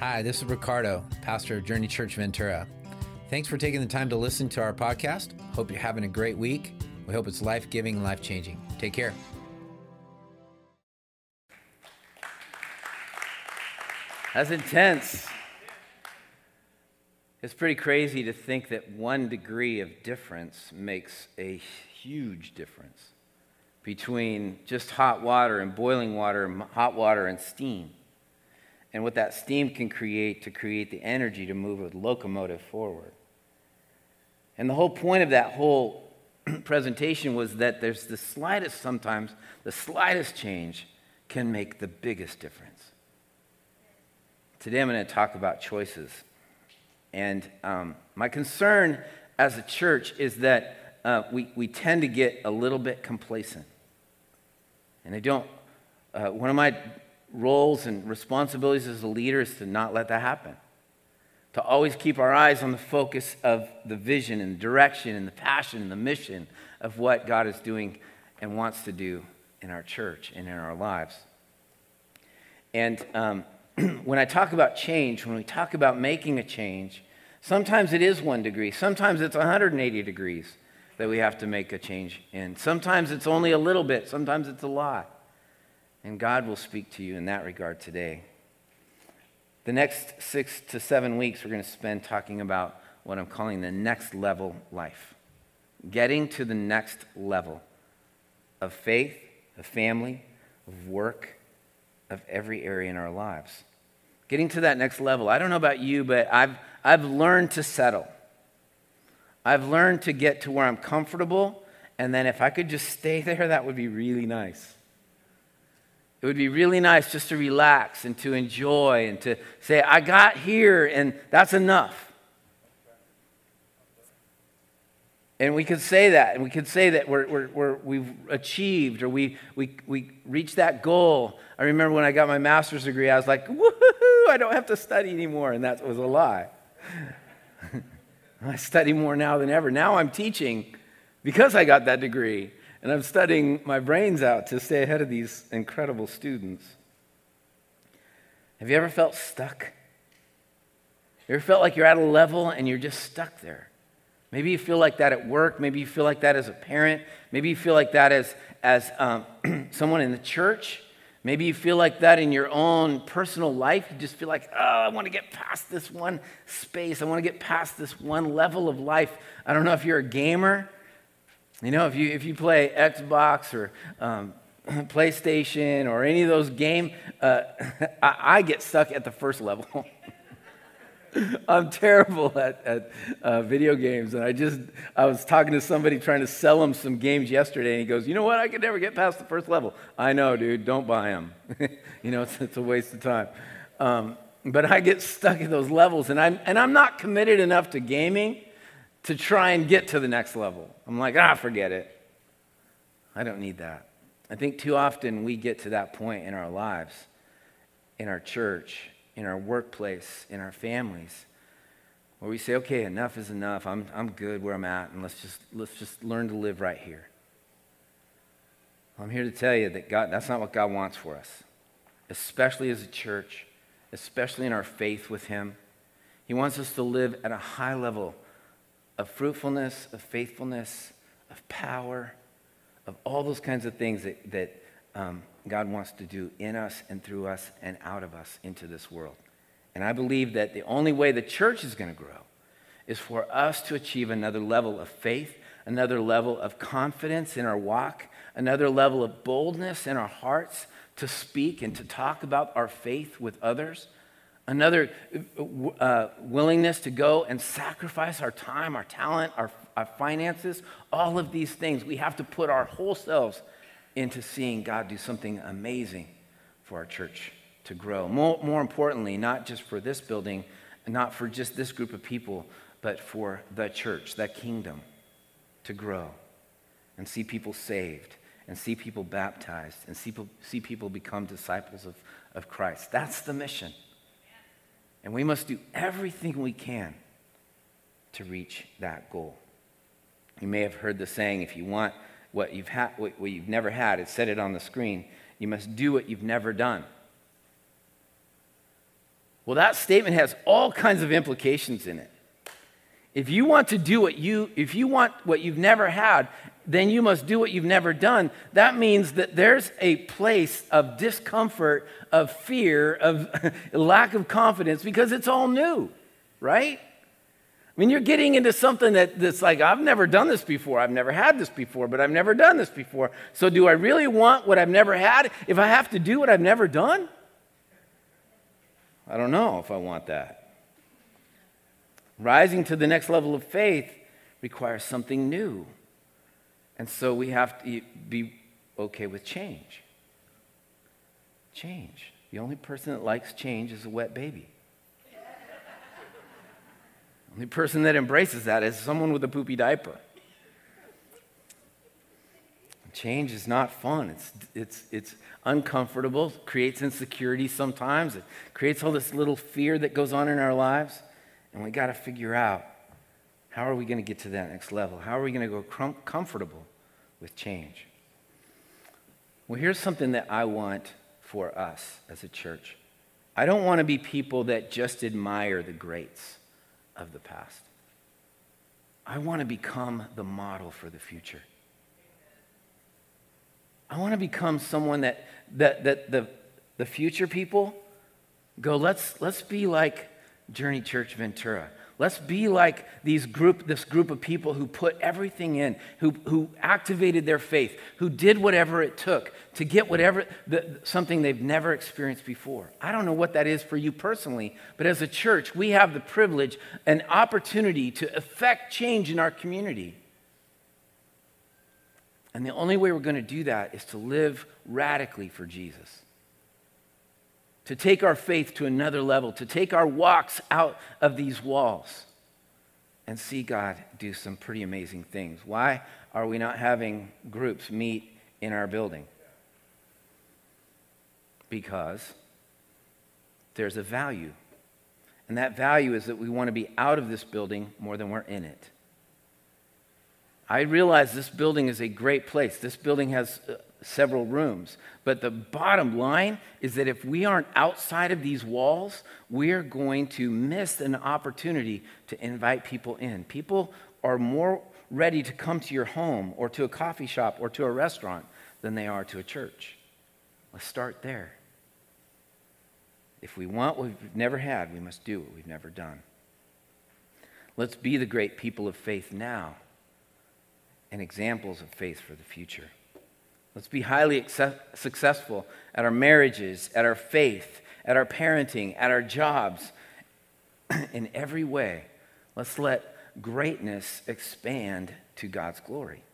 Hi, this is Ricardo, pastor of Journey Church Ventura. Thanks for taking the time to listen to our podcast. Hope you're having a great week. We hope it's life giving and life changing. Take care. That's intense. It's pretty crazy to think that one degree of difference makes a huge difference between just hot water and boiling water, hot water and steam, and what that steam can create to create the energy to move a locomotive forward. And the whole point of that whole presentation was that there's the slightest, sometimes, the slightest change can make the biggest difference. Today I'm going to talk about choices. And um, my concern as a church is that uh, we, we tend to get a little bit complacent. And I don't, uh, one of my roles and responsibilities as a leader is to not let that happen. To always keep our eyes on the focus of the vision and direction and the passion and the mission of what God is doing and wants to do in our church and in our lives. And um, when I talk about change, when we talk about making a change, sometimes it is one degree, sometimes it's 180 degrees that we have to make a change in. Sometimes it's only a little bit, sometimes it's a lot. And God will speak to you in that regard today. The next six to seven weeks, we're going to spend talking about what I'm calling the next level life. Getting to the next level of faith, of family, of work, of every area in our lives. Getting to that next level. I don't know about you, but I've, I've learned to settle. I've learned to get to where I'm comfortable, and then if I could just stay there, that would be really nice. It would be really nice just to relax and to enjoy and to say, I got here, and that's enough. And we could say that, and we could say that we have achieved or we, we, we reached that goal. I remember when I got my master's degree, I was like, woohoo, I don't have to study anymore. And that was a lie. I study more now than ever. Now I'm teaching because I got that degree, and I'm studying my brains out to stay ahead of these incredible students. Have you ever felt stuck? You ever felt like you're at a level and you're just stuck there? Maybe you feel like that at work. Maybe you feel like that as a parent. Maybe you feel like that as, as um, someone in the church. Maybe you feel like that in your own personal life. You just feel like, oh, I want to get past this one space. I want to get past this one level of life. I don't know if you're a gamer. You know, if you, if you play Xbox or um, PlayStation or any of those games, uh, I, I get stuck at the first level. I'm terrible at, at uh, video games. And I just, I was talking to somebody trying to sell him some games yesterday, and he goes, You know what? I could never get past the first level. I know, dude. Don't buy them. you know, it's, it's, a waste of time. Um, but I get stuck at those levels, and I'm, and I'm not committed enough to gaming to try and get to the next level. I'm like, ah, forget it. I don't need that. I think too often we get to that point in our lives, in our church, in our workplace, in our families, where we say, okay, enough is enough. I'm, I'm good where I'm at, and let's just, let's just learn to live right here. I'm here to tell you that God, that's not what God wants for us, especially as a church, especially in our faith with Him. He wants us to live at a high level of fruitfulness, of faithfulness, of power, of all those kinds of things that, that um, God wants to do in us and through us and out of us into this world. And I believe that the only way the church is going to grow is for us to achieve another level of faith, another level of confidence in our walk, another level of boldness in our hearts to speak and to talk about our faith with others, another uh, willingness to go and sacrifice our time, our talent, our, our finances, all of these things. We have to put our whole selves into seeing God do something amazing for our church to grow. More, more importantly, not just for this building, not for just this group of people, but for the church, that kingdom to grow and see people saved and see people baptized and see people, see people become disciples of, of Christ. That's the mission. And we must do everything we can to reach that goal. You may have heard the saying if you want what you've, ha- what you've never had. It said it on the screen. You must do what you've never done. Well, that statement has all kinds of implications in it. If you want to do what you if you want what you've never had, then you must do what you've never done. That means that there's a place of discomfort, of fear, of lack of confidence because it's all new, right? I mean, you're getting into something that, that's like, I've never done this before. I've never had this before, but I've never done this before. So, do I really want what I've never had if I have to do what I've never done? I don't know if I want that. Rising to the next level of faith requires something new. And so we have to be okay with change. Change. The only person that likes change is a wet baby. the only person that embraces that is someone with a poopy diaper. Change is not fun. It's, it's, it's uncomfortable, creates insecurity sometimes. It creates all this little fear that goes on in our lives. And we got to figure out how are we going to get to that next level? How are we going to go com- comfortable with change? Well, here's something that I want for us as a church. I don't want to be people that just admire the greats of the past. I want to become the model for the future. I want to become someone that, that, that the, the future people go, let's, let's be like Journey Church Ventura. Let's be like these group, this group of people who put everything in, who, who activated their faith, who did whatever it took to get whatever the, something they've never experienced before. I don't know what that is for you personally, but as a church, we have the privilege and opportunity to affect change in our community. And the only way we're going to do that is to live radically for Jesus. To take our faith to another level, to take our walks out of these walls and see God do some pretty amazing things. Why are we not having groups meet in our building? Because there's a value. And that value is that we want to be out of this building more than we're in it. I realize this building is a great place. This building has uh, several rooms. But the bottom line is that if we aren't outside of these walls, we're going to miss an opportunity to invite people in. People are more ready to come to your home or to a coffee shop or to a restaurant than they are to a church. Let's start there. If we want what we've never had, we must do what we've never done. Let's be the great people of faith now and examples of faith for the future. Let's be highly successful at our marriages, at our faith, at our parenting, at our jobs, in every way. Let's let greatness expand to God's glory.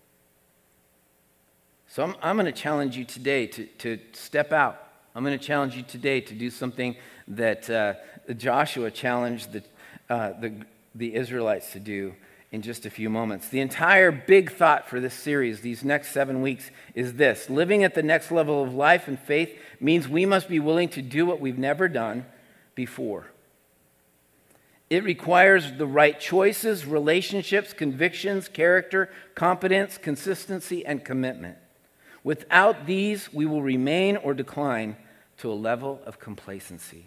So I'm, I'm going to challenge you today to, to step out. I'm going to challenge you today to do something that uh, Joshua challenged the, uh, the, the Israelites to do in just a few moments. The entire big thought for this series, these next seven weeks, is this living at the next level of life and faith means we must be willing to do what we've never done before. It requires the right choices, relationships, convictions, character, competence, consistency, and commitment. Without these, we will remain or decline to a level of complacency.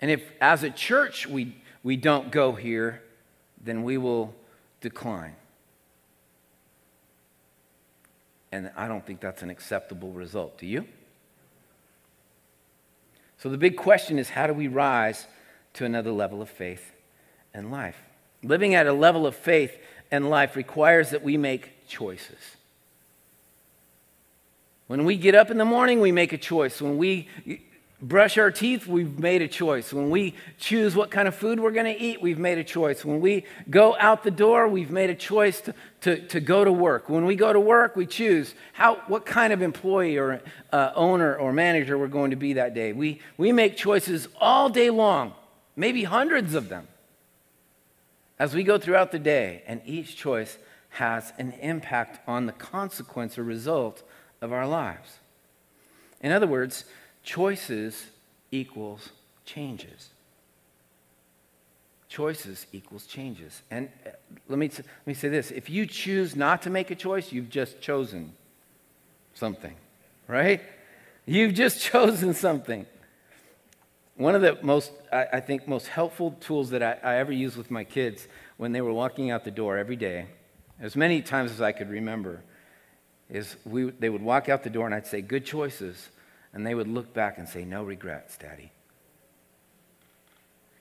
And if, as a church, we, we don't go here, then we will decline. And I don't think that's an acceptable result. Do you? So the big question is how do we rise to another level of faith and life? Living at a level of faith and life requires that we make choices. When we get up in the morning, we make a choice. When we brush our teeth, we've made a choice. When we choose what kind of food we're going to eat, we've made a choice. When we go out the door, we've made a choice to, to, to go to work. When we go to work, we choose how, what kind of employee or uh, owner or manager we're going to be that day. We, we make choices all day long, maybe hundreds of them, as we go throughout the day, and each choice has an impact on the consequence or result of our lives. In other words, Choices equals changes. Choices equals changes. And uh, let me, let me say this if you choose not to make a choice, you've just chosen something, right? You've just chosen something. One of the most, I, I think, most helpful tools that I, I ever used with my kids when they were walking out the door every day, as many times as I could remember, is we, they would walk out the door and I'd say, Good choices. And they would look back and say, No regrets, Daddy.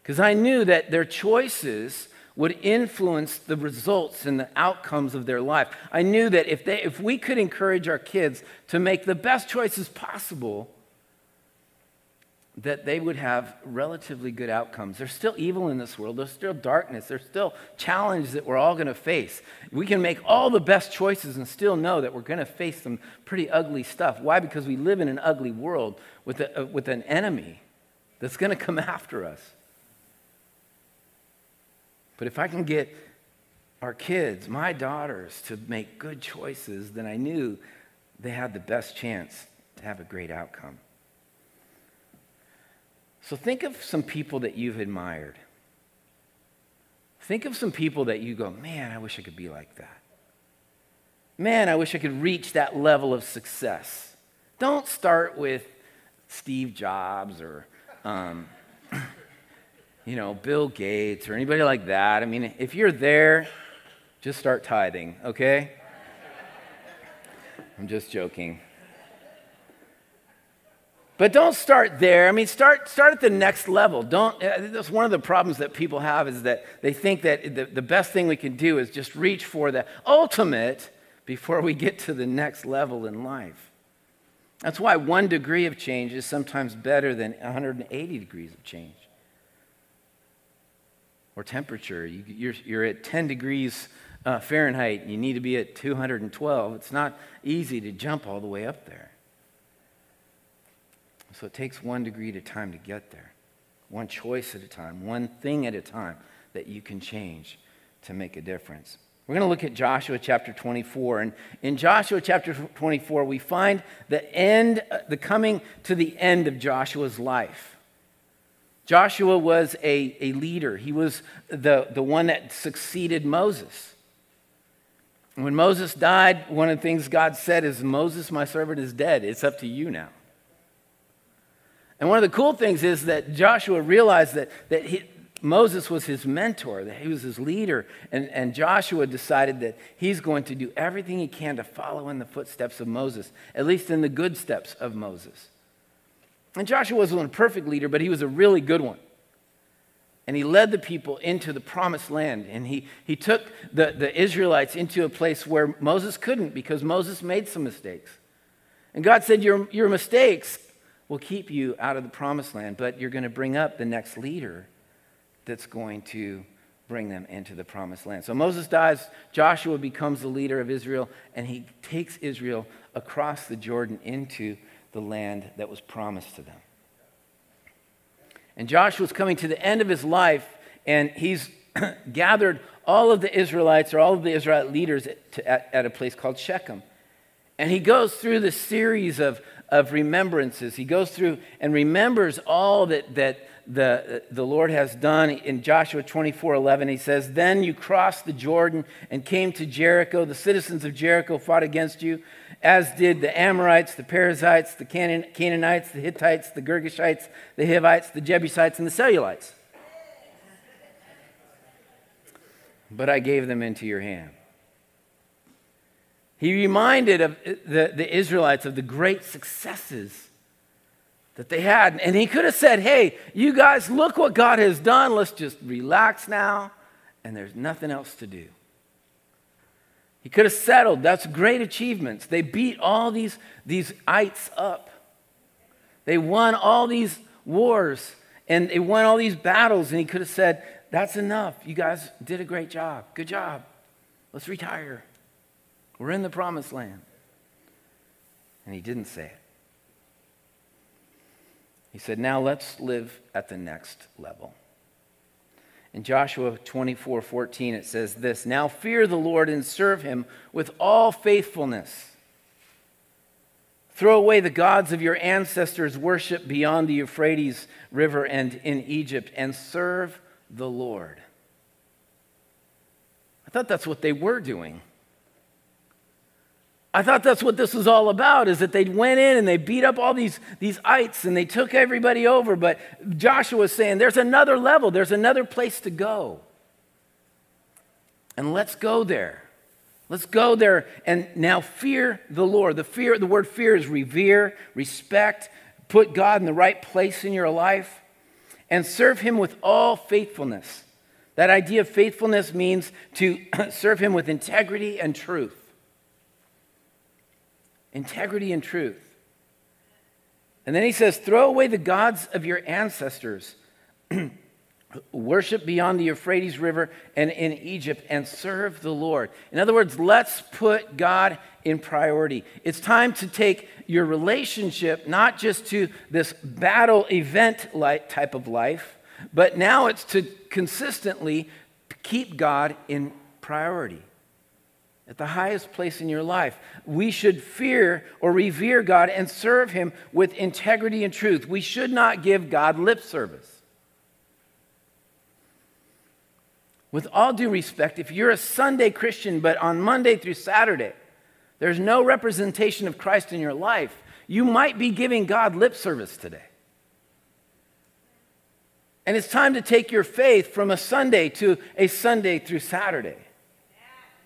Because I knew that their choices would influence the results and the outcomes of their life. I knew that if, they, if we could encourage our kids to make the best choices possible, that they would have relatively good outcomes. There's still evil in this world. There's still darkness. There's still challenges that we're all going to face. We can make all the best choices and still know that we're going to face some pretty ugly stuff. Why? Because we live in an ugly world with, a, uh, with an enemy that's going to come after us. But if I can get our kids, my daughters, to make good choices, then I knew they had the best chance to have a great outcome. So think of some people that you've admired. Think of some people that you go, man, I wish I could be like that. Man, I wish I could reach that level of success. Don't start with Steve Jobs or um, you know, Bill Gates or anybody like that. I mean, if you're there, just start tithing, okay? I'm just joking. But don't start there. I mean, start, start at the next level. Don't, uh, that's one of the problems that people have is that they think that the, the best thing we can do is just reach for the ultimate before we get to the next level in life. That's why one degree of change is sometimes better than 180 degrees of change or temperature. You, you're, you're at 10 degrees uh, Fahrenheit, you need to be at 212. It's not easy to jump all the way up there. So it takes one degree at a time to get there, one choice at a time, one thing at a time that you can change to make a difference. We're going to look at Joshua chapter 24. And in Joshua chapter 24, we find the end, the coming to the end of Joshua's life. Joshua was a, a leader, he was the, the one that succeeded Moses. When Moses died, one of the things God said is, Moses, my servant, is dead. It's up to you now. And one of the cool things is that Joshua realized that, that he, Moses was his mentor, that he was his leader, and, and Joshua decided that he's going to do everything he can to follow in the footsteps of Moses, at least in the good steps of Moses. And Joshua wasn't a perfect leader, but he was a really good one. And he led the people into the promised land. And he, he took the, the Israelites into a place where Moses couldn't because Moses made some mistakes. And God said, Your, your mistakes will keep you out of the promised land, but you're going to bring up the next leader that's going to bring them into the promised land. So Moses dies, Joshua becomes the leader of Israel, and he takes Israel across the Jordan into the land that was promised to them. And Joshua's coming to the end of his life, and he's gathered all of the Israelites or all of the Israelite leaders at, at, at, a place called Shechem. And he goes through this series of, of remembrances. He goes through and remembers all that, that the, the Lord has done. In Joshua 24 11, he says, Then you crossed the Jordan and came to Jericho. The citizens of Jericho fought against you as did the Amorites, the Perizzites, the Canaanites, the Hittites, the Girgashites, the Hivites, the Jebusites, and the Cellulites. But I gave them into your hand. He reminded of the, the Israelites of the great successes that they had. And he could have said, Hey, you guys, look what God has done. Let's just relax now. And there's nothing else to do. He could have settled. That's great achievements. They beat all these, these ites up. They won all these wars and they won all these battles. And he could have said, That's enough. You guys did a great job. Good job. Let's retire. We're in the promised land. And he didn't say it. He said, Now let's live at the next level. In Joshua 24 14, it says this Now fear the Lord and serve him with all faithfulness. Throw away the gods of your ancestors' worship beyond the Euphrates River and in Egypt, and serve the Lord. I thought that's what they were doing. I thought that's what this was all about, is that they went in and they beat up all these, these ites and they took everybody over. But Joshua was saying, there's another level, there's another place to go. And let's go there. Let's go there and now fear the Lord. The fear, the word fear is revere, respect, put God in the right place in your life, and serve him with all faithfulness. That idea of faithfulness means to serve him with integrity and truth integrity and truth. And then he says, throw away the gods of your ancestors. Worship beyond the Euphrates River and in Egypt and serve the Lord. In other words, let's put God in priority. It's time to take your relationship not just to this battle event type of life, but now it's to consistently keep God in priority at the highest place in your life. We should fear or revere God and serve Him with integrity and truth. We should not give God lip service. With all due respect, if you're a Sunday Christian, but on Monday through Saturday, there's no representation of Christ in your life, you might be giving God lip service today. And it's time to take your faith from a Sunday to a Sunday through Saturday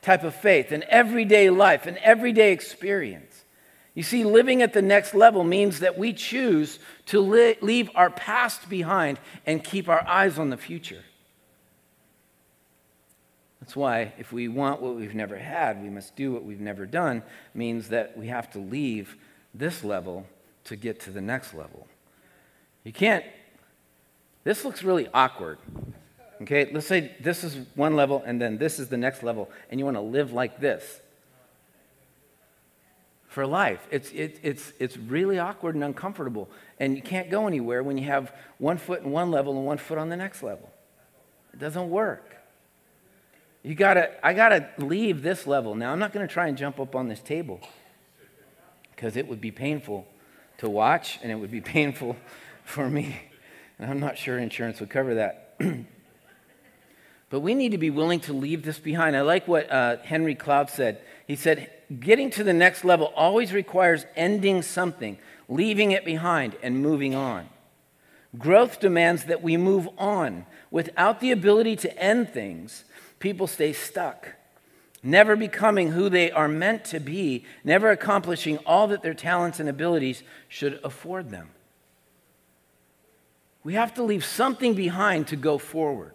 type of faith, an everyday life, an everyday experience. You see, living at the next level means that we choose to li- leave our past behind and keep our eyes on the future. That's why, if we want what we've never had, we must do what we've never done, means that we have to leave this level to get to the next level. You can't, this looks really awkward. Okay, let's say this is one level and then this is the next level, and you want to live like this for life. It's, it, it's, it's really awkward and uncomfortable, and you can't go anywhere when you have one foot in one level and one foot on the next level. It doesn't work. You gotta, I gotta leave this level. Now, I'm not gonna try and jump up on this table because it would be painful to watch and it would be painful for me. And I'm not sure insurance would cover that. But we need to be willing to leave this behind. I like what uh, Henry Cloud said. He said, Getting to the next level always requires ending something, leaving it behind, and moving on. Growth demands that we move on. Without the ability to end things, people stay stuck, never becoming who they are meant to be, never accomplishing all that their talents and abilities should afford them. We have to leave something behind to go forward.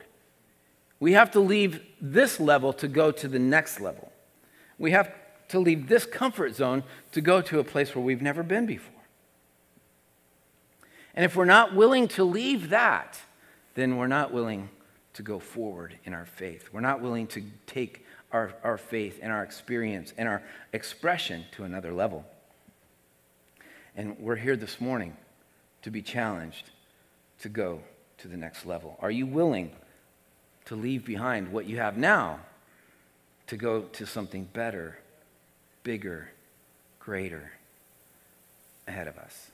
We have to leave this level to go to the next level. We have to leave this comfort zone to go to a place where we've never been before. And if we're not willing to leave that, then we're not willing to go forward in our faith. We're not willing to take our, our faith and our experience and our expression to another level. And we're here this morning to be challenged to go to the next level. Are you willing to leave behind what you have now to go to something better, bigger, greater ahead of us.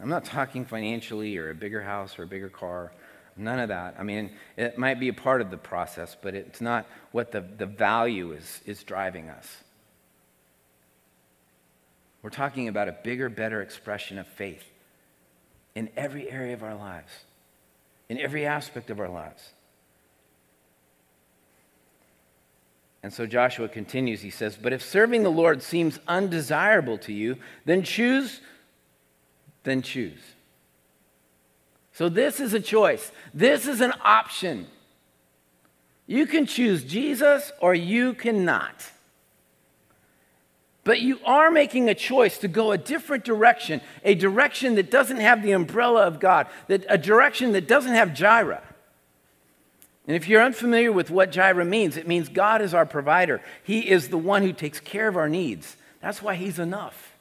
I'm not talking financially or a bigger house or a bigger car. None of that. I mean, it might be a part of the process, but it's not what the, the value is, is driving us. We're talking about a bigger, better expression of faith in every area of our lives, in every aspect of our lives. And so Joshua continues. He says, But if serving the Lord seems undesirable to you, then choose, then choose. So this is a choice. This is an option. You can choose Jesus or you cannot. But you are making a choice to go a different direction, a direction that doesn't have the umbrella of God, that, a direction that doesn't have Jireh. And if you're unfamiliar with what Jireh means, it means God is our provider. He is the one who takes care of our needs. That's why He's enough.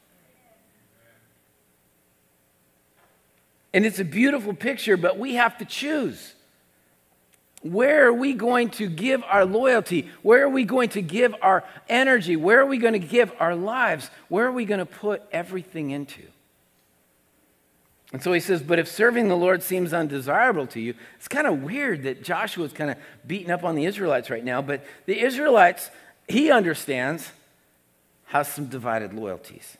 And it's a beautiful picture, but we have to choose. Where are we going to give our loyalty? Where are we going to give our energy? Where are we going to give our lives? Where are we going to put everything into? And so he says, But if serving the Lord seems undesirable to you, it's kind of weird that Joshua is kind of beating up on the Israelites right now. But the Israelites, he understands has some divided loyalties.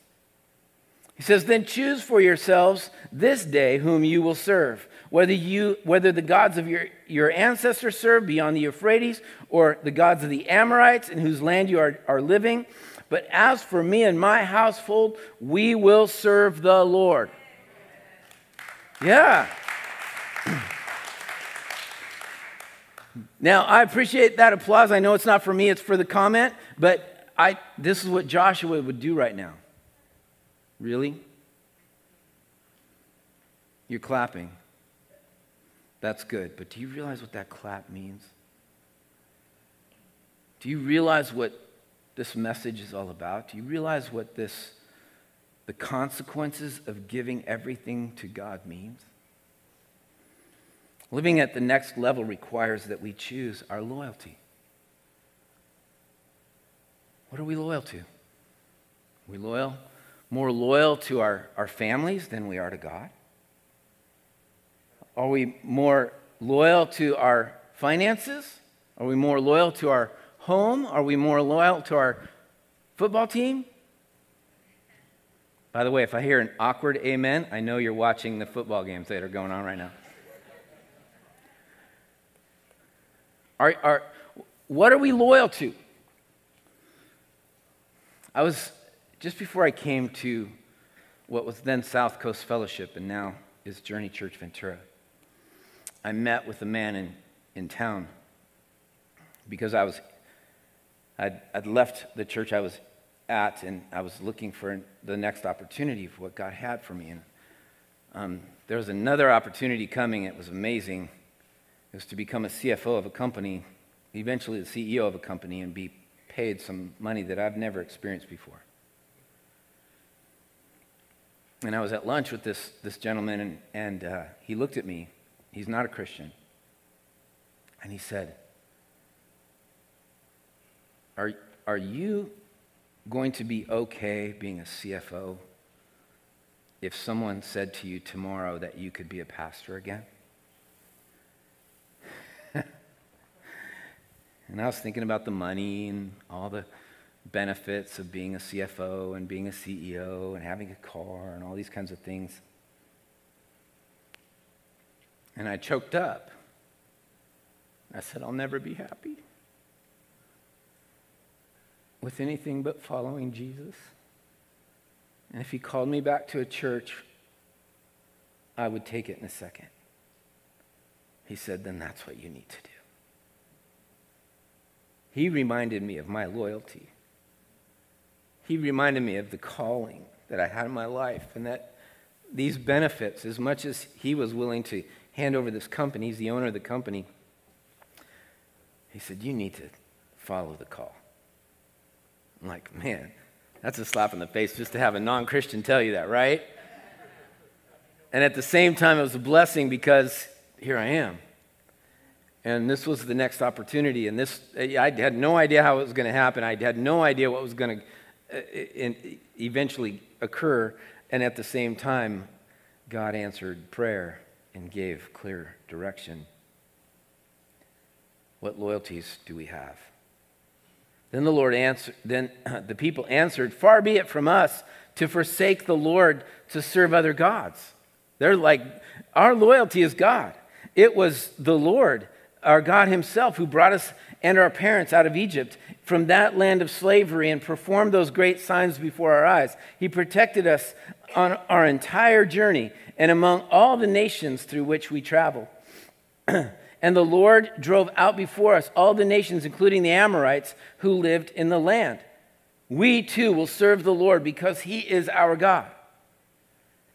He says, Then choose for yourselves this day whom you will serve, whether, you, whether the gods of your, your ancestors served beyond the Euphrates, or the gods of the Amorites in whose land you are, are living. But as for me and my household, we will serve the Lord. Yeah. Now, I appreciate that applause. I know it's not for me, it's for the comment, but I, this is what Joshua would do right now. Really? You're clapping. That's good. But do you realize what that clap means? Do you realize what this message is all about? Do you realize what this, the consequences of giving everything to God means? Living at the next level requires that we choose our loyalty. What are we loyal to? Are we loyal more loyal to our, our families than we are to God? Are we more loyal to our finances? Are we more loyal to our home? Are we more loyal to our football team? By the way, if I hear an awkward amen, I know you're watching the football games that are going on right now. Are, are, what are we loyal to? I was just before I came to what was then South Coast Fellowship and now is Journey Church Ventura, I met with a man in, in town because I was, I'd, I'd left the church I was at and I was looking for the next opportunity for what God had for me. And um, there was another opportunity coming. It was amazing. It was to become a CFO of a company, eventually the CEO of a company, and be paid some money that I've never experienced before. And I was at lunch with this, this gentleman, and, and uh, he looked at me. He's not a Christian. And he said, are, are you going to be okay being a CFO if someone said to you tomorrow that you could be a pastor again? and I was thinking about the money and all the benefits of being a CFO and being a CEO and having a car and all these kinds of things. And I choked up. I said, I'll never be happy with anything but following Jesus. And if he called me back to a church, I would take it in a second. He said, then that's what you need to do. He reminded me of my loyalty he reminded me of the calling that I had in my life and that these benefits, as much as he was willing to hand over this company, he's the owner of the company, he said, You need to follow the call. I'm like, man, that's a slap in the face just to have a non Christian tell you that, right? And at the same time, it was a blessing because here I am. And this was the next opportunity. And this, I had no idea how it was going to happen. I had no idea what was going to uh, eventually occur, and at the same time, God answered prayer and gave clear direction. What loyalties do we have? Then the Lord answered, then the people answered, Far be it from us to forsake the Lord to serve other gods. They're like, our loyalty is God. It was the Lord, our God Himself, who brought us and our parents out of Egypt from that land of slavery and performed those great signs before our eyes. He protected us on our entire journey and among all the nations through which we traveled. and the Lord drove out before us all the nations, including the Amorites who lived in the land. We too will serve the Lord because he is our God.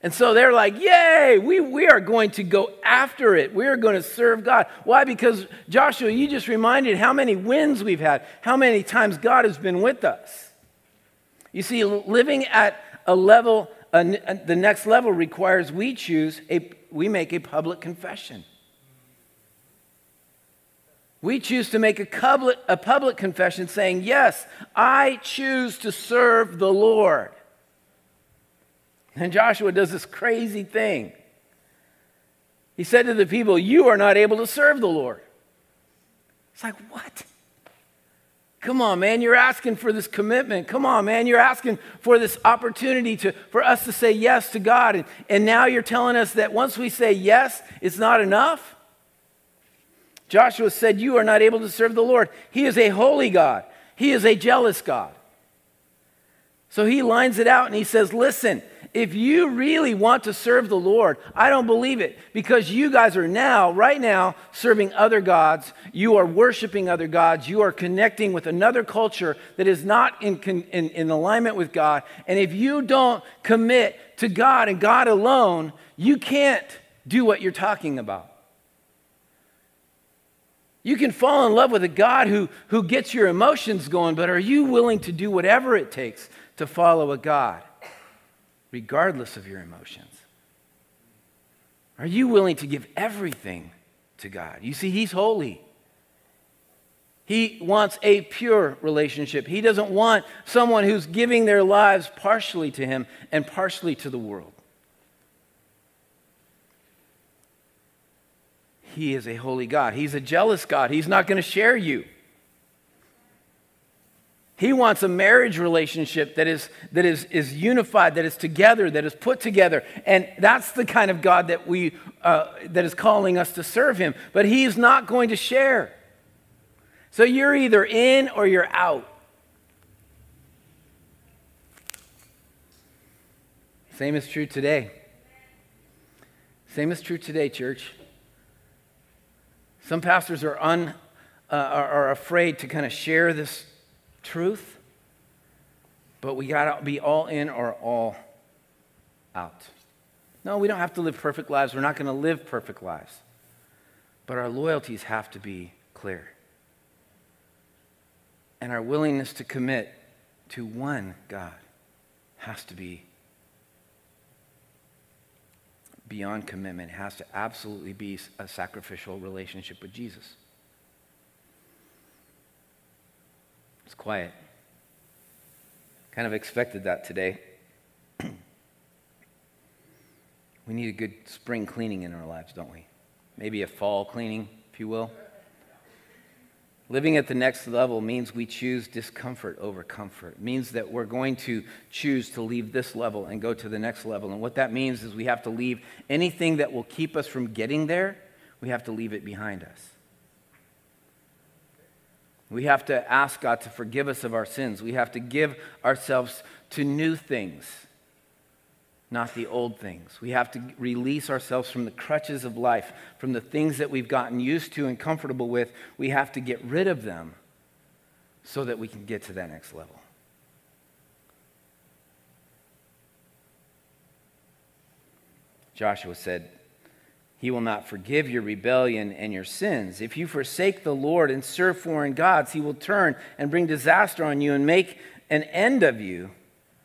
And so they're like, Yay, we, we are going to go after it. We are going to serve God. Why? Because Joshua, you just reminded how many wins we've had, how many times God has been with us. You see, living at a level, a, the next level requires we choose, a, we make a public confession. We choose to make a public, a public confession saying, Yes, I choose to serve the Lord. And Joshua does this crazy thing. He said to the people, You are not able to serve the Lord. It's like, what? Come on, man, you're asking for this commitment. Come on, man, you're asking for this opportunity to, for us to say yes to God. And, and now you're telling us that once we say yes, it's not enough? Joshua said, You are not able to serve the Lord. He is a holy God, He is a jealous God. So he lines it out and he says, Listen, if you really want to serve the Lord, I don't believe it because you guys are now, right now, serving other gods. You are worshiping other gods. You are connecting with another culture that is not in, in, in alignment with God. And if you don't commit to God and God alone, you can't do what you're talking about. You can fall in love with a God who, who gets your emotions going, but are you willing to do whatever it takes to follow a God? regardless of your emotions? Are you willing to give everything to God? You see, He's holy. He wants a pure relationship. He doesn't want someone who's giving their lives partially to Him and partially to the world. He is a holy God. He's a jealous God. He's not going to share you. He wants a marriage relationship that is, that is, is unified, that is together, that is put together. And that's the kind of God that, we, uh, that is calling us to serve Him. But He's not going to share. So you're either in or you're out. Same is true today. Same is true today, church. Some pastors are, un, uh, are, are afraid to kind of share this truth, but we got to be all in or all out. No, we don't have to live perfect lives. We're not going to live perfect lives. But our loyalties have to be clear. And our willingness to commit to one God has to be beyond commitment. Has to absolutely be a sacrificial relationship with Jesus. It's quiet. Kind of expected that today. we need a good spring cleaning in our lives, don't we? Maybe a fall cleaning, if you will. Living at the next level means we choose discomfort over comfort. It means that we're going to choose to leave this level and go to the next level. And what that means is we have to leave anything that will keep us from getting there, we have to leave it behind us. We have to ask God to forgive us of our sins. We have to give ourselves to new things, not the old things. We have to release ourselves from the crutches of life, from the things that we've gotten used to and comfortable with. We have to get rid of them so that we can get to that next level. Joshua said, he will not forgive your rebellion and your sins. If you forsake the Lord and serve foreign gods, he will turn and bring disaster on you and make an end of you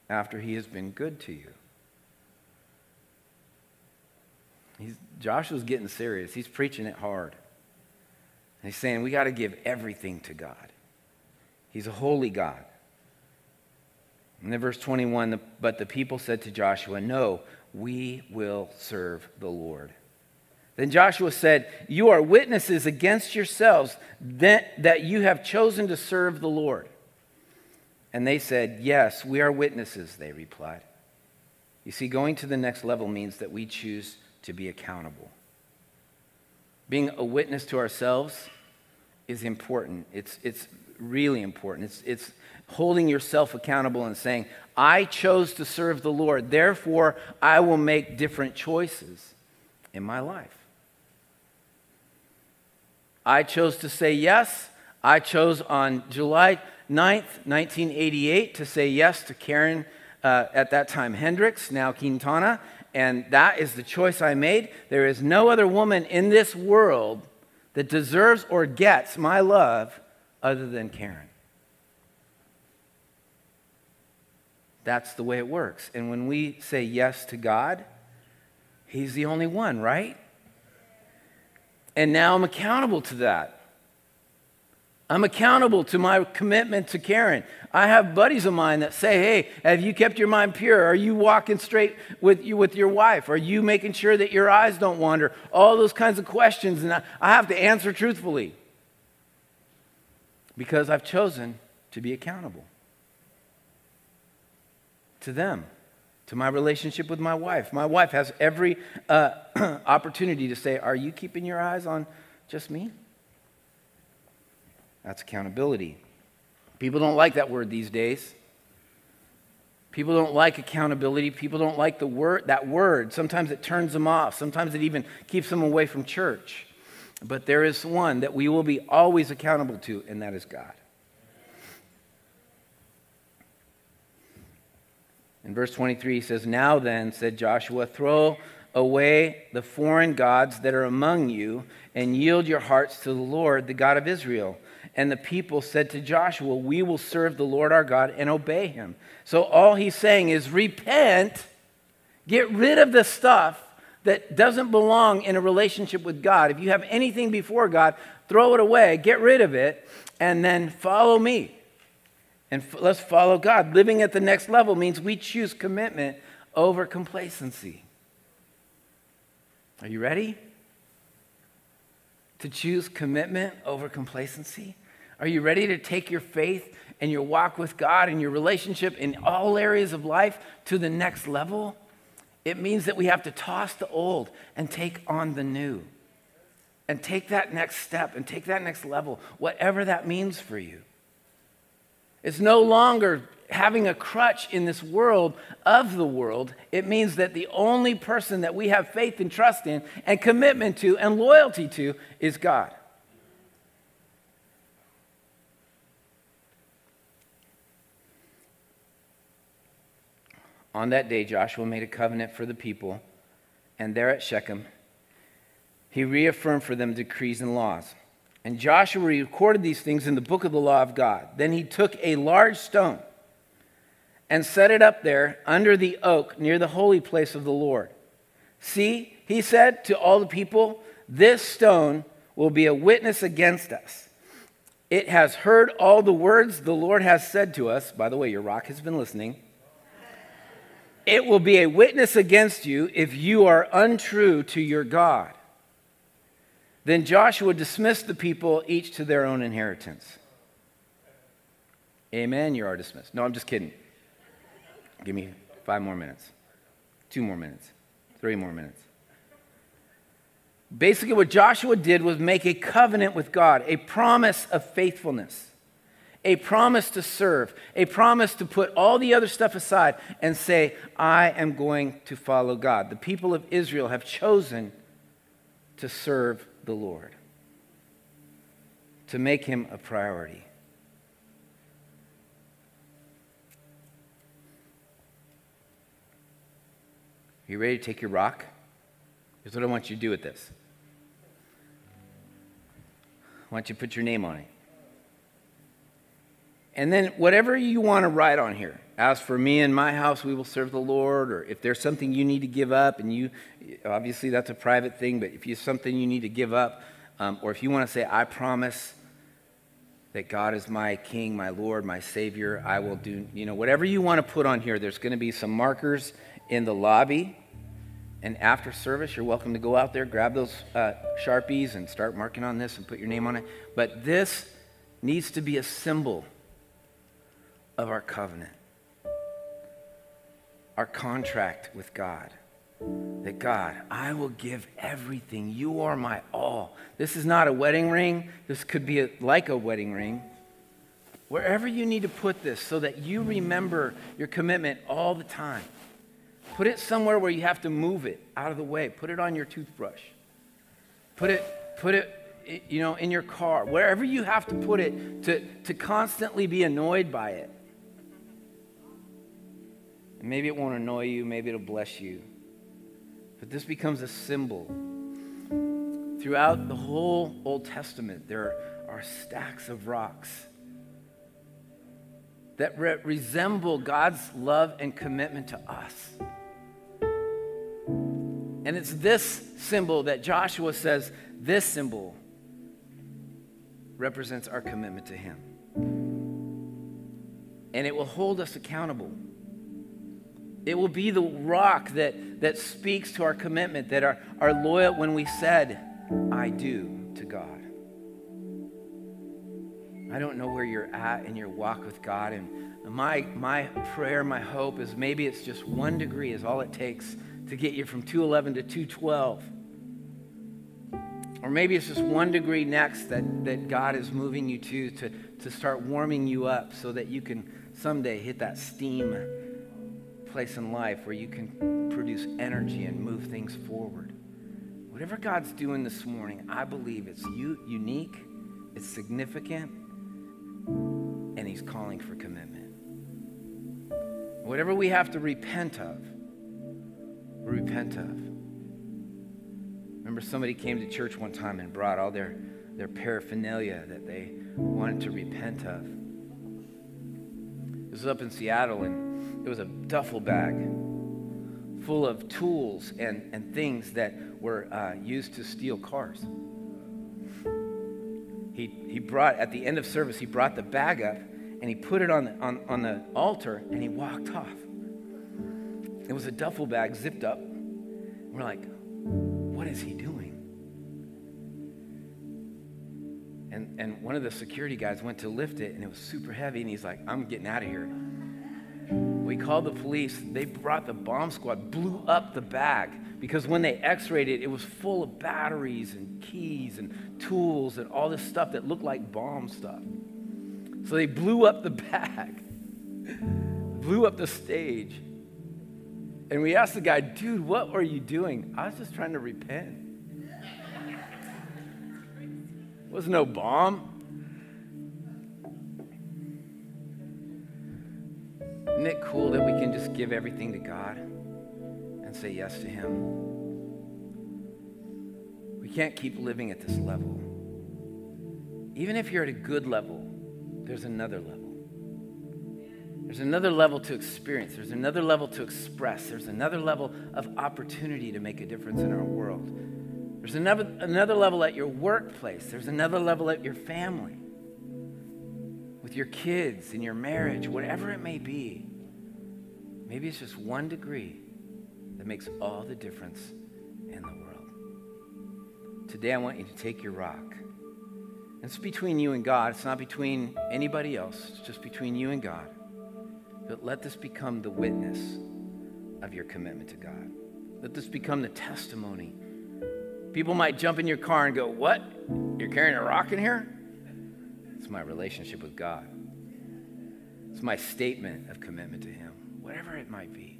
after he has been good to you. He's, Joshua's getting serious. He's preaching it hard. And he's saying we got to give everything to God. He's a holy God. And then verse 21 But the people said to Joshua, No, we will serve the Lord. Then Joshua said, You are witnesses against yourselves that, that you have chosen to serve the Lord. And they said, Yes, we are witnesses, they replied. You see, going to the next level means that we choose to be accountable. Being a witness to ourselves is important. It's, it's really important. It's, it's holding yourself accountable and saying, I chose to serve the Lord, therefore I will make different choices in my life. I chose to say yes. I chose on July 9th, 1988, to say yes to Karen, uh, at that time Hendricks, now Quintana. And that is the choice I made. There is no other woman in this world that deserves or gets my love other than Karen. That's the way it works. And when we say yes to God, He's the only one, right? And now I'm accountable to that. I'm accountable to my commitment to Karen. I have buddies of mine that say, Hey, have you kept your mind pure? Are you walking straight with, you, with your wife? Are you making sure that your eyes don't wander? All those kinds of questions. And I, I have to answer truthfully because I've chosen to be accountable to them, to my relationship with my wife. My wife has every uh, opportunity to say, Are you keeping your eyes on just me? That's accountability. People don't like that word these days. People don't like accountability. People don't like the word, that word. Sometimes it turns them off. Sometimes it even keeps them away from church. But there is one that we will be always accountable to, and that is God. In verse 23, he says, Now then, said Joshua, throw away the foreign gods that are among you and yield your hearts to the Lord, the God of Israel. And the people said to Joshua, We will serve the Lord our God and obey him. So all he's saying is repent, get rid of the stuff that doesn't belong in a relationship with God. If you have anything before God, throw it away, get rid of it, and then follow me. And f- let's follow God. Living at the next level means we choose commitment over complacency. Are you ready? To choose commitment over complacency? Are you ready to take your faith and your walk with God and your relationship in all areas of life to the next level? It means that we have to toss the old and take on the new. And take that next step and take that next level, whatever that means for you. It's no longer having a crutch in this world of the world. It means that the only person that we have faith and trust in and commitment to and loyalty to is God. On that day, Joshua made a covenant for the people, and there at Shechem, he reaffirmed for them decrees and laws. And Joshua recorded these things in the book of the law of God. Then he took a large stone and set it up there under the oak near the holy place of the Lord. See, he said to all the people, This stone will be a witness against us. It has heard all the words the Lord has said to us. By the way, your rock has been listening. It will be a witness against you if you are untrue to your God. Then Joshua dismissed the people each to their own inheritance. Amen. You are dismissed. No, I'm just kidding. Give me five more minutes, two more minutes, three more minutes. Basically, what Joshua did was make a covenant with God, a promise of faithfulness a promise to serve, a promise to put all the other stuff aside and say, I am going to follow God. The people of Israel have chosen to serve the Lord, to make him a priority. Are you ready to take your rock? Here's what I want you to do with this. I want you to put your name on it. And then whatever you want to write on here. As for me and my house, we will serve the Lord. Or if there's something you need to give up, and you, obviously that's a private thing, but if you something you need to give up, um, or if you want to say, I promise that God is my King, my Lord, my Savior, I will do, you know, whatever you want to put on here, there's going to be some markers in the lobby. And after service, you're welcome to go out there, grab those uh, Sharpies, and start marking on this and put your name on it. But this needs to be a symbol of our covenant, our contract with God. That God, I will give everything. You are my all. This is not a wedding ring. This could be a, like a wedding ring. Wherever you need to put this so that you remember your commitment all the time. Put it somewhere where you have to move it out of the way. Put it on your toothbrush. Put it, put it, you know, in your car. Wherever you have to put it to, to constantly be annoyed by it. And maybe it won't annoy you, maybe it'll bless you. But this becomes a symbol. Throughout the whole Old Testament, there are stacks of rocks that re- resemble God's love and commitment to us. And it's this symbol that Joshua says this symbol represents our commitment to Him. And it will hold us accountable. It will be the rock that, that speaks to our commitment, that are, are loyal when we said, I do to God. I don't know where you're at in your walk with God. And my, my prayer, my hope is maybe it's just one degree is all it takes to get you from 211 to 212. Or maybe it's just one degree next that, that God is moving you to, to, to start warming you up so that you can someday hit that steam place in life where you can produce energy and move things forward. Whatever God's doing this morning, I believe it's u- unique, it's significant, and He's calling for commitment. Whatever we have to repent of, repent of. Remember, somebody came to church one time and brought all their, their paraphernalia that they wanted to repent of. This was up in Seattle, and it was a duffel bag full of tools and, and things that were uh, used to steal cars. He, he brought, at the end of service, he brought the bag up and he put it on the, on, on the altar and he walked off. It was a duffel bag zipped up. We're like, what is he doing? And, and one of the security guys went to lift it and it was super heavy and he's like, I'm getting out of here. We called the police. They brought the bomb squad, blew up the bag because when they x rayed it, it was full of batteries and keys and tools and all this stuff that looked like bomb stuff. So they blew up the bag, blew up the stage. And we asked the guy, dude, what were you doing? I was just trying to repent. Was no bomb. Isn't it cool that we can just give everything to God and say yes to Him? We can't keep living at this level. Even if you're at a good level, there's another level. There's another level to experience. There's another level to express. There's another level of opportunity to make a difference in our world. There's another, another level at your workplace. There's another level at your family your kids, in your marriage, whatever it may be. Maybe it's just one degree that makes all the difference in the world. Today, I want you to take your rock. It's between you and God. It's not between anybody else. It's just between you and God. But let this become the witness of your commitment to God. Let this become the testimony. People might jump in your car and go, What? You're carrying a rock in here? It's my relationship with God. It's my statement of commitment to Him, whatever it might be.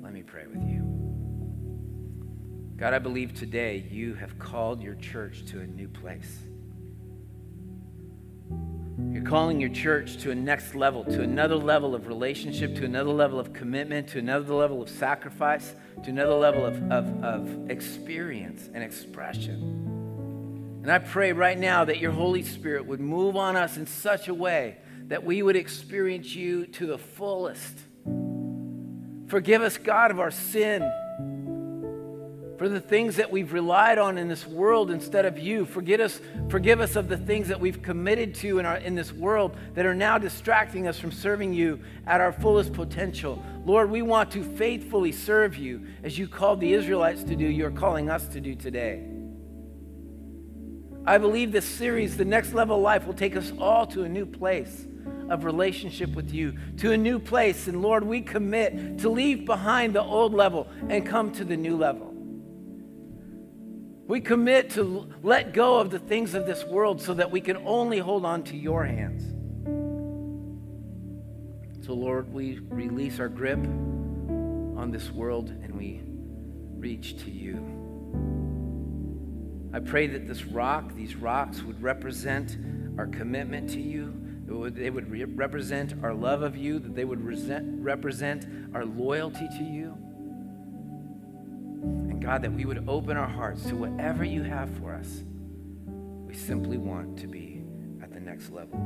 Let me pray with you. God, I believe today you have called your church to a new place. You're calling your church to a next level, to another level of relationship, to another level of commitment, to another level of sacrifice, to another level of, of, of experience and expression. And I pray right now that your Holy Spirit would move on us in such a way that we would experience you to the fullest. Forgive us, God, of our sin for the things that we've relied on in this world instead of you. Forgive us, forgive us of the things that we've committed to in, our, in this world that are now distracting us from serving you at our fullest potential. Lord, we want to faithfully serve you as you called the Israelites to do, you're calling us to do today. I believe this series, The Next Level of Life, will take us all to a new place of relationship with you, to a new place. And Lord, we commit to leave behind the old level and come to the new level. We commit to let go of the things of this world so that we can only hold on to your hands. So, Lord, we release our grip on this world and we reach to you. I pray that this rock, these rocks, would represent our commitment to you. They would re- represent our love of you, that they would resent, represent our loyalty to you. And God, that we would open our hearts to whatever you have for us. We simply want to be at the next level.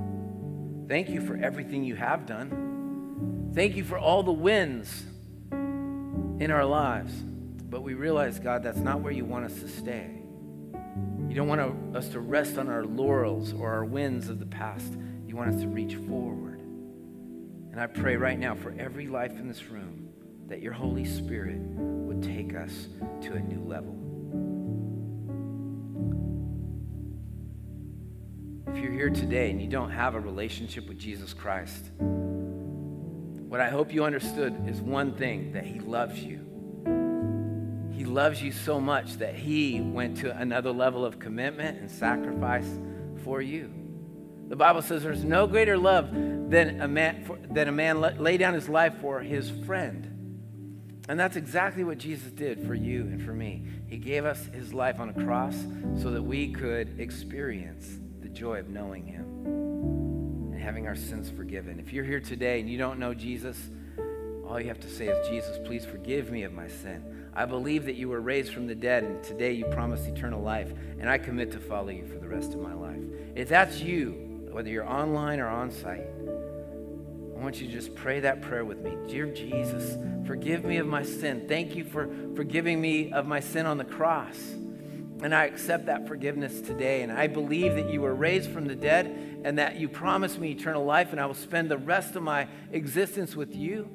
Thank you for everything you have done. Thank you for all the wins in our lives. But we realize, God, that's not where you want us to stay. You don't want us to rest on our laurels or our wins of the past. You want us to reach forward. And I pray right now for every life in this room that your Holy Spirit would take us to a new level. if you're here today and you don't have a relationship with Jesus Christ, what I hope you understood is one thing that He loves you. Loves you so much that He went to another level of commitment and sacrifice for you. The Bible says there's no greater love than a man, for, than a man lay down his life for his friend. And that's exactly what Jesus did for you and for me. He gave us his life on a cross so that we could experience the joy of knowing him and having our sins forgiven. If you're here today and you don't know Jesus, all you have to say is, Jesus, please forgive me of my sin. I believe that you were raised from the dead and today you promised eternal life, and I commit to follow you for the rest of my life. If that's you, whether you're online or on site, I want you to just pray that prayer with me. Dear Jesus, forgive me of my sin. Thank you for forgiving me of my sin on the cross. And I accept that forgiveness today. And I believe that you were raised from the dead and that you promised me eternal life, and I will spend the rest of my existence with you.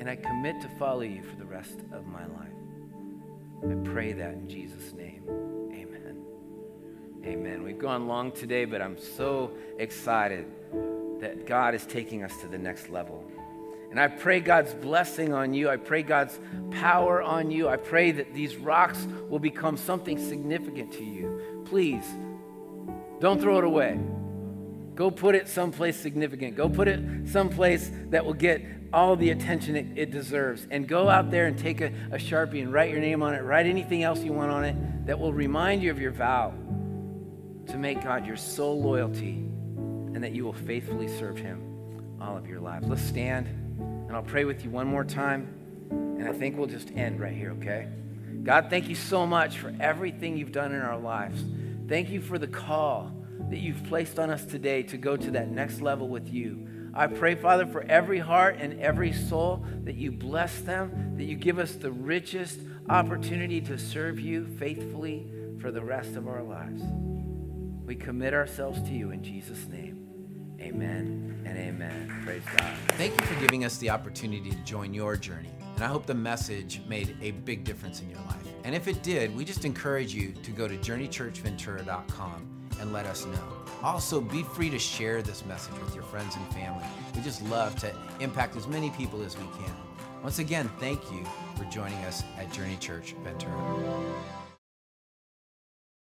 And I commit to follow you for the rest of my life. I pray that in Jesus' name. Amen. Amen. We've gone long today, but I'm so excited that God is taking us to the next level. And I pray God's blessing on you. I pray God's power on you. I pray that these rocks will become something significant to you. Please, don't throw it away. Go put it someplace significant. Go put it someplace that will get all the attention it, it deserves. And go out there and take a, a Sharpie and write your name on it. Write anything else you want on it that will remind you of your vow to make God your sole loyalty and that you will faithfully serve him all of your lives. Let's stand, and I'll pray with you one more time, and I think we'll just end right here, okay? God, thank you so much for everything you've done in our lives. Thank you for the call that you've placed on us today to go to that next level with you. I pray, Father, for every heart and every soul that you bless them, that you give us the richest opportunity to serve you faithfully for the rest of our lives. We commit ourselves to you in Jesus' name. Amen and amen. Praise God. Thank you for giving us the opportunity to join your journey. And I hope the message made a big difference in your life. And if it did, we just encourage you to go to journeychurchventura.com and let us know. Also, be free to share this message with your friends and family. We just love to impact as many people as we can. Once again, thank you for joining us at Journey Church Ventura.